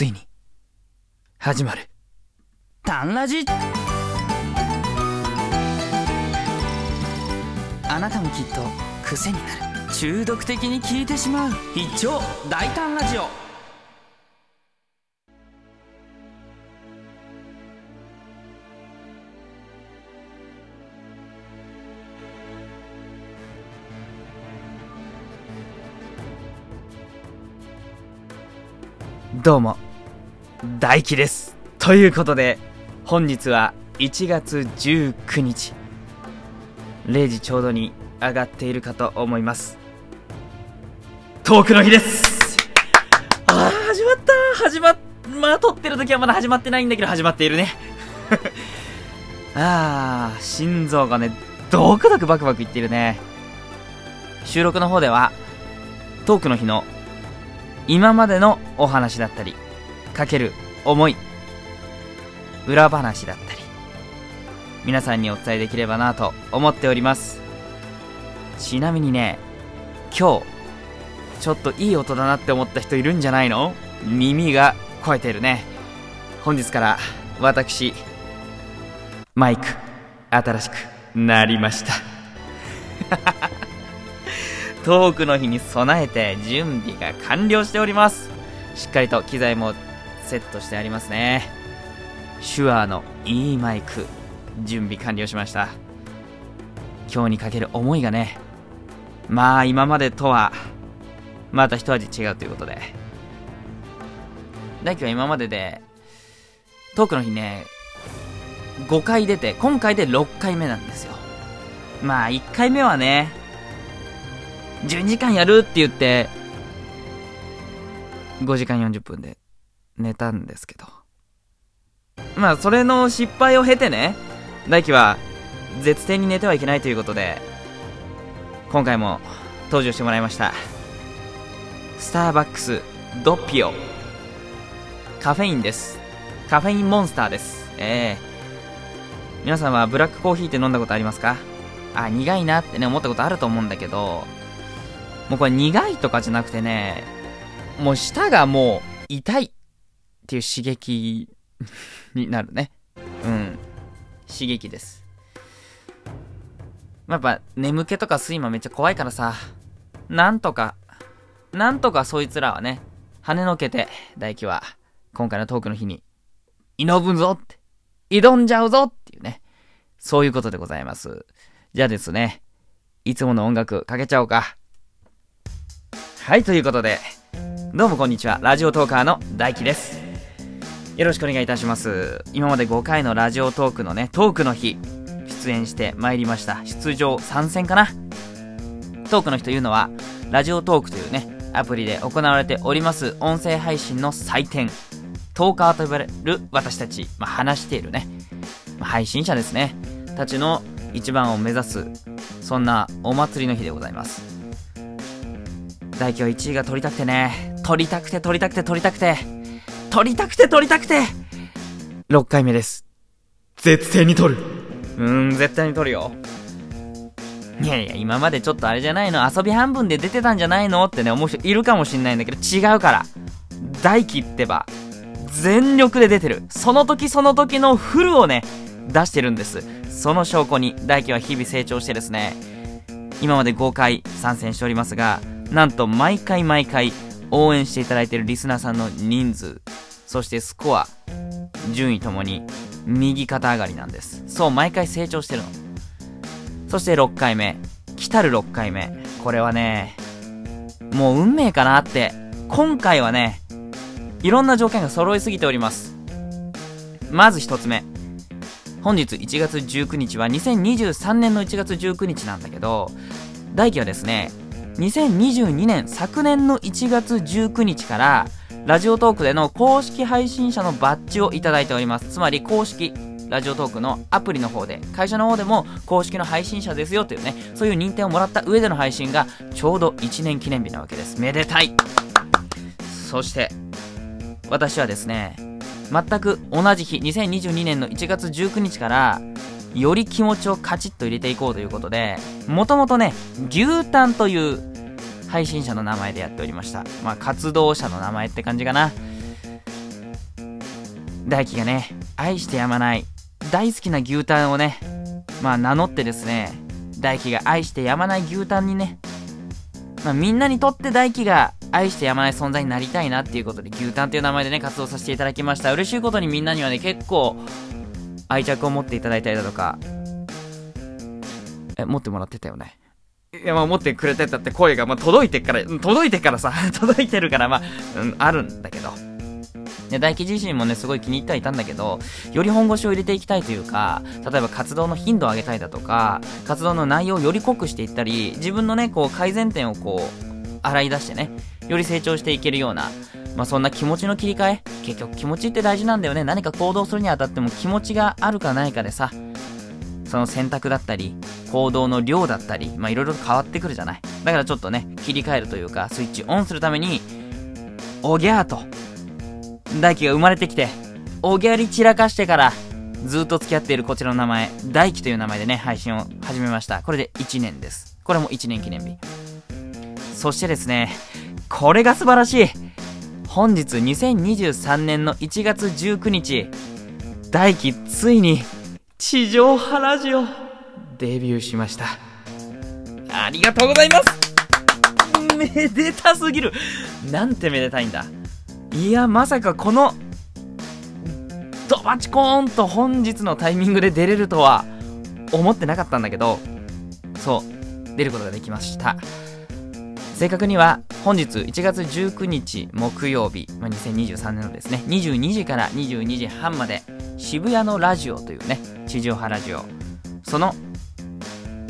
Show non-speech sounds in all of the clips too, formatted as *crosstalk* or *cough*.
ついに、始まる。タンラジあなたもきっと癖になる。中毒的に聞いてしまう。一丁大胆ラジオ。どうも、大輝です。ということで、本日は1月19日、0時ちょうどに上がっているかと思います。トークの日ですあー、始まった始まっ、まあ、撮ってる時はまだ始まってないんだけど、始まっているね。*laughs* あー、心臓がね、ドクドクバクバクいってるね。収録の方では、トークの日の今までのお話だったり、かける思い、裏話だったり、皆さんにお伝えできればなと思っております。ちなみにね、今日、ちょっといい音だなって思った人いるんじゃないの？耳が超えてるね。本日から私、マイク、新しくなりました。*laughs* トークの日に備えて準備が完了しておりますしっかりと機材もセットしてありますね。手話のいいマイク準備完了しました。今日にかける思いがねまあ今までとはまた一味違うということで。大輝は今まででトークの日ね5回出て今回で6回目なんですよ。まあ1回目はね12時間やるって言って、5時間40分で寝たんですけど。まあ、それの失敗を経てね、大輝は絶対に寝てはいけないということで、今回も登場してもらいました。スターバックスドッピオ。カフェインです。カフェインモンスターです。ええ皆さんはブラックコーヒーって飲んだことありますか？あ、苦いなってね、思ったことあると思うんだけど、もうこれ苦いとかじゃなくてね、もう舌がもう痛いっていう刺激 *laughs* になるね。うん。刺激です。まやっぱ眠気とか睡魔めっちゃ怖いからさ、なんとか、なんとかそいつらはね、跳ねのけて、大輝は今回のトークの日に、挑むぞって、挑んじゃうぞっていうね、そういうことでございます。じゃあですね、いつもの音楽かけちゃおうか。はい、ということで、どうもこんにちは。ラジオトーカーの大輝です。よろしくお願いいたします。今まで5回のラジオトークのね、トークの日、出演してまいりました。出場参戦かな？トークの日というのは、ラジオトークというね、アプリで行われております音声配信の祭典、トーカーと呼ばれる私たち、まあ、話しているね、まあ配信者ですね、たちの一番を目指す、そんなお祭りの日でございます。大輝は1位が取りたくてね、取りたくて取りたくて取りたくて、取りたくて取りたくて、6回目です。絶対に取る。うーん、絶対に取るよ。いやいや、今までちょっとあれじゃないの？遊び半分で出てたんじゃないの？ってね、思う人いるかもしんないんだけど、違うから。大輝ってば、全力で出てる。その時その時のフルをね、出してるんです。その証拠に、大輝は日々成長してですね、今まで5回参戦しておりますが、なんと毎回毎回応援していただいているリスナーさんの人数、そしてスコア、順位ともに右肩上がりなんです。そう、毎回成長してるの。そして6回目、来たる6回目。これはね、もう運命かなって、今回はね、いろんな条件が揃いすぎております。まず1つ目。本日1月19日は2023年の1月19日なんだけど、大輝はですね、2022年昨年の1月19日からラジオトークでの公式配信者のバッジをいただいております。つまり公式ラジオトークのアプリの方で会社の方でも公式の配信者ですよというねそういう認定をもらった上での配信がちょうど1年記念日なわけです。めでたい。そして私はですね全く同じ日2022年の1月19日からより気持ちをカチッと入れていこうということでもともとね牛タンという配信者の名前でやっておりましたまあ活動者の名前って感じかな大輝がね、愛してやまない大好きな牛タンをね、まあ名乗ってですね、大輝が愛してやまない牛タンにね、まあみんなにとって大輝が愛してやまない存在になりたいなっていうことで牛タンっていう名前でね、活動させていただきました。嬉しいことにみんなにはね、結構愛着を持っていただいたりだとか、え、持ってもらってたよね。いや、まあ、持ってくれてたって声が、まあ、届いてから、届いてからさ、*laughs* 届いてるから、まあ、うん、あるんだけど。で、大輝自身もね、すごい気に入ってはいたんだけど、より本腰を入れていきたいというか、例えば活動の頻度を上げたいだとか、活動の内容をより濃くしていったり、自分のね、こう、改善点をこう、洗い出してね、より成長していけるような、まあそんな気持ちの切り替え、結局気持ちって大事なんだよね。何か行動するにあたっても気持ちがあるかないかでさ、その選択だったり、行動の量だったり、まあいろいろ変わってくるじゃない。だからちょっとね、切り替えるというか、スイッチオンするために、おぎゃーと、大輝が生まれてきて、おぎゃり散らかしてから、ずっと付き合っているこちらの名前、大輝という名前でね、配信を始めました。これで1年です。これも1年記念日。そしてですね、これが素晴らしい本日2023年の1月19日、大輝ついに地上波ラジオデビューしました。ありがとうございますめでたすぎるなんてめでたいんだ。いや、まさかこの、ドバチコーンと本日のタイミングで出れるとは思ってなかったんだけど、そう、出ることができました。正確には本日1月19日木曜日、まあ、2023年のですね、22時から22時半まで渋谷のラジオというね、地上波ラジオ、その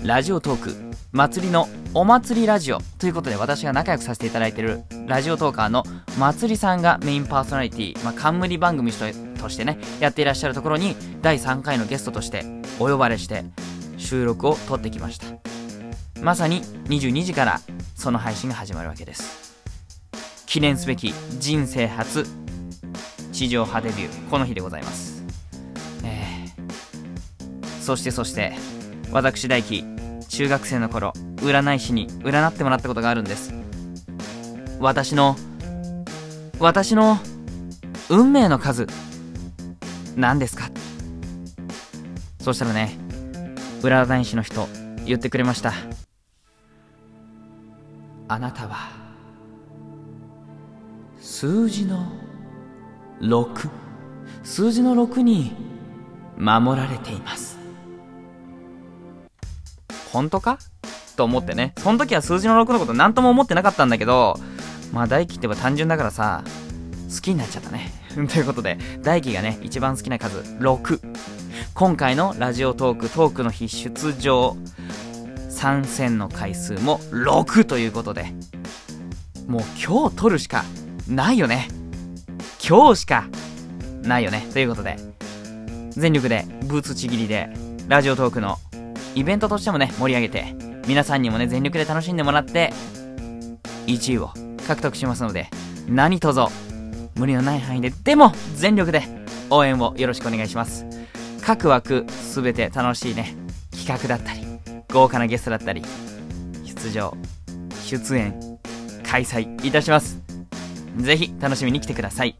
ラジオトーク、祭りのお祭りラジオということで私が仲良くさせていただいているラジオトーカーの祭りさんがメインパーソナリティ、まあ、冠番組としてね、やっていらっしゃるところに第3回のゲストとしてお呼ばれして収録を撮ってきました。まさに22時からその配信が始まるわけです記念すべき人生初地上波デビューこの日でございます、えー、そしてそして私大輝中学生の頃占い師に占ってもらったことがあるんです。私の私の運命の数何ですか？そしたらね占い師の人言ってくれました。あなたは数字の6数字の6に守られています。本当か？と思ってね。その時は数字の6のこと何とも思ってなかったんだけどまあ大輝ってば単純だからさ好きになっちゃったね。*laughs* ということで大輝がね一番好きな数6今回のラジオトークトークの日出場参戦の回数も6ということで、もう今日取るしかないよね。今日しかないよね。ということで、全力でブーツちぎりで、ラジオトークのイベントとしてもね、盛り上げて、皆さんにもね、全力で楽しんでもらって、1位を獲得しますので、何卒、無理のない範囲で、でも全力で応援をよろしくお願いします。各枠すべて楽しいね、企画だったり、豪華なゲストだったり、出場、出演、開催いたします。ぜひ楽しみに来てください。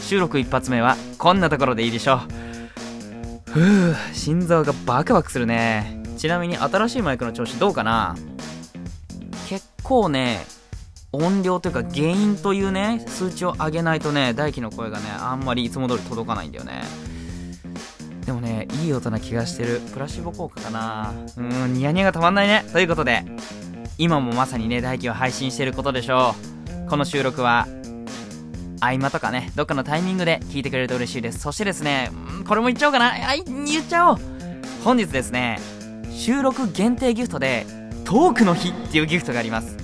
収録一発目はこんなところでいいでしょう。ふぅ、心臓がバクバクするね。ちなみに新しいマイクの調子どうかな？結構ね、音量というか原因というね、数値を上げないとね、大輝の声がね、あんまりいつも通り届かないんだよね。でもね、いい音な気がしてる。プラシボ効果かなうん、ニヤニヤがたまんないね。ということで、今もまさにね、大輝を配信してることでしょう。この収録は、合間とかね、どっかのタイミングで聞いてくれると嬉しいです。そしてですね、これも言っちゃおうかな。はい、言っちゃおう。本日ですね、収録限定ギフトで、トークの日っていうギフトがあります。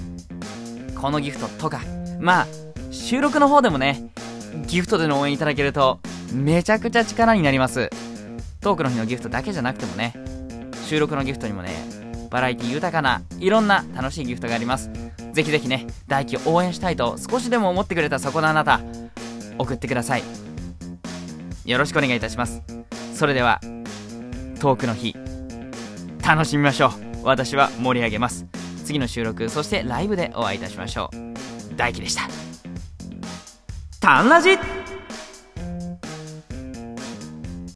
このギフトとか、まあ、収録の方でもね、ギフトでの応援いただけると、めちゃくちゃ力になります。トークの日のギフトだけじゃなくてもね、収録のギフトにもね、バラエティ豊かないろんな楽しいギフトがあります。ぜひぜひね、大輝を応援したいと少しでも思ってくれたそこのあなた、送ってください。よろしくお願いいたします。それでは、トークの日、楽しみましょう。私は盛り上げます。次の収録、そしてライブでお会いいたしましょう。大輝でした。タンラジ